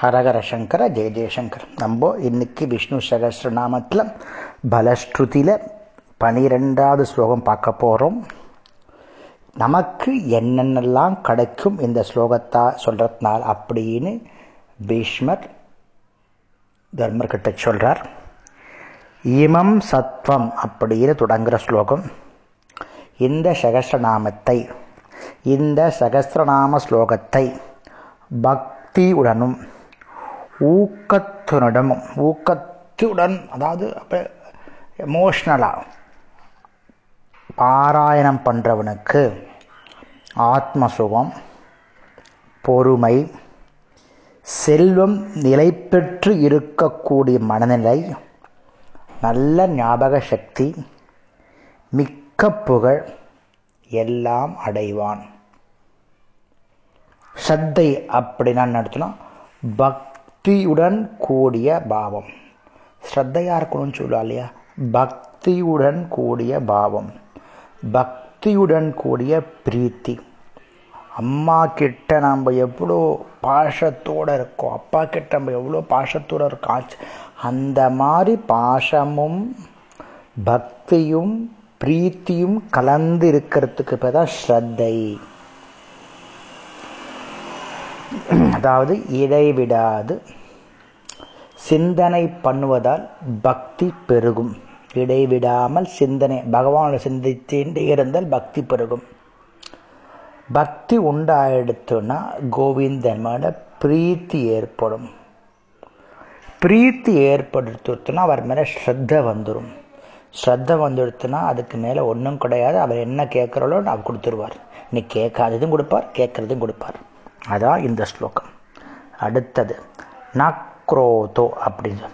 ஹரஹர சங்கர ஜெய ஜெயசங்கர் நம்ம இன்னைக்கு விஷ்ணு சகஸ்ரநாமத்தில் பலஸ்ருதியில் பனிரெண்டாவது ஸ்லோகம் பார்க்க போகிறோம் நமக்கு என்னென்னலாம் கிடைக்கும் இந்த ஸ்லோகத்தா சொல்கிறதுனால அப்படின்னு பீஷ்மர் தர்மர்கிட்ட சொல்கிறார் இமம் சத்வம் அப்படின்னு தொடங்குகிற ஸ்லோகம். இந்த சகஸ்ரநாமத்தை இந்த சகசிரநாம ஸ்லோகத்தை பக்தியுடனும் ஊக்கத்துடனும் ஊக்கத்துடன் அதாவது அப்போ எமோஷ்னலாக பாராயணம் பண்ணுறவனுக்கு ஆத்ம சுகம் பொறுமை செல்வம் நிலை பெற்று இருக்கக்கூடிய மனநிலை நல்ல ஞாபக சக்தி மிக்க புகழ் எல்லாம் அடைவான். சத்தை அப்படின்னா நடத்தினா பக்தியுடன் கூடிய பாவம். ஸ்ரத்தையாக இருக்கணும்னு சொல்லுவா இல்லையா? பக்தியுடன் கூடிய பாவம். பக்தியுடன் கூடிய பிரீத்தி. அம்மா கிட்ட நம்ம எவ்வளோ பாஷத்தோடு இருக்கோம். அப்பா கிட்ட நம்ம எவ்வளோ பாஷத்தோடு இருக்கோம். அந்த மாதிரி பாஷமும் பக்தியும் பிரீத்தியும் கலந்து இருக்கிறதுக்கு பேர் தான் ஸ்ரத்தை. அதாவது இடைவிடாது. சிந்தனை பண்ணுவதால் பக்தி பெருகும். இடைவிடாமல் சிந்தனை பகவானை சிந்தித்தே இருந்தால் பக்தி பெருகும். பக்தி உண்டாயிடுத்துன்னா கோவிந்தன் மேல பிரீத்தி ஏற்படும். பிரீத்தி ஏற்படுத்துனா அவர் மேலே ஸ்ரத்த வந்துடும் ஸ்ரத்த வந்துடுத்துனா அதுக்கு மேலே ஒன்றும் கிடையாது. அவர் என்ன கேட்குறாலோ அவர் கொடுத்துருவார். நீ கேட்காததும் கொடுப்பார் கேட்குறதும் கொடுப்பார். அதான் இந்த ஸ்லோகம். அடுத்தது நக்ரோதோ அப்படின்னு.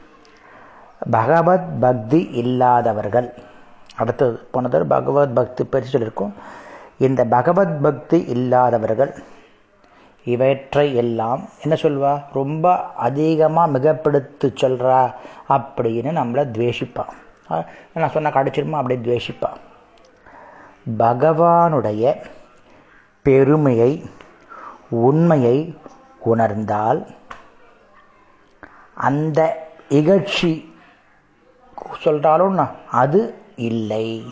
பகவத் பக்தி இல்லாதவர்கள். அடுத்தது போனது பகவத் பக்தி பற்றி சொல்லியிருக்கோம். இந்த பகவத் பக்தி இல்லாதவர்கள் இவற்றை எல்லாம் என்ன சொல்வா? ரொம்ப அதிகமாக மிகப்படுத்து சொல்கிறா அப்படின்னு நம்மளை துவேஷிப்பான் நான் சொன்ன கடிச்சிருமா? அப்படியே துவேஷிப்பான் பகவானுடைய பெருமையை உண்மையை உணர்ந்தால் அந்த இகழ்ச்சி சொல்கிறாலும் அது இல்லை.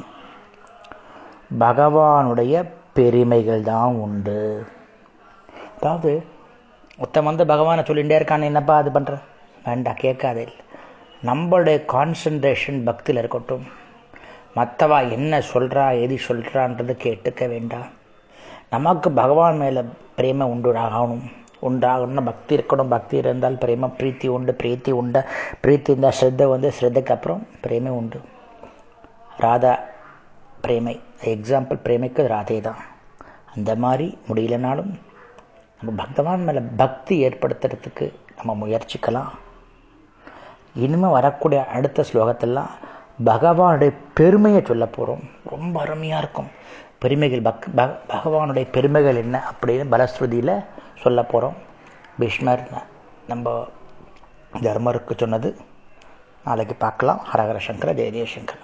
பகவானுடைய பெருமைகள் தான் உண்டு. அதாவது ஒருத்தன் வந்து பகவானை சொல்லிகிட்டே இருக்கான்னு என்னப்பா அது பண்ணுற வேண்டாம் கேட்காதே. நம்மளுடைய கான்சன்ட்ரேஷன் பக்தியில் இருக்கட்டும். மற்றவா என்ன சொல்கிறா எது சொல்கிறான்றது கேட்டுக்க வேண்டாம். நமக்கு பகவான் மேலே பிரேமை உண்டு ஆகணும். உண்டாகணும்னா பக்தி இருக்கணும். பக்தி இருந்தால் பிரேம பிரீத்தி உண்டு பிரீத்தி உண்டு. பிரீத்தி இருந்தால் ஸ்ரத்தை வந்து ஸ்ரத்தைக்கு அப்புறம் பிரேமை உண்டு. ராதா பிரேமை எக்ஸாம்பிள் பிரேமைக்கு ராதே தான் அந்த மாதிரி முடியலனாலும் நம்ம பக்தவான் மேலே பக்தி ஏற்படுத்துறதுக்கு நம்ம முயற்சிக்கலாம். இனிமேல் வரக்கூடிய அடுத்த ஸ்லோகத்தெல்லாம் பகவானுடைய பெருமையை சொல்ல போகிறோம் ரொம்ப அருமையாக இருக்கும். பெருமைகள் பக் பகவானுடைய பெருமைகள் என்ன அப்படின்னு பலஸ்ருதியில் சொல்ல போகிறோம் பீஷ்மர் நம்ம தர்மருக்கு சொன்னது. நாளைக்கு பார்க்கலாம். ஹரஹர சங்கர ஜெய ஜெயசங்கர்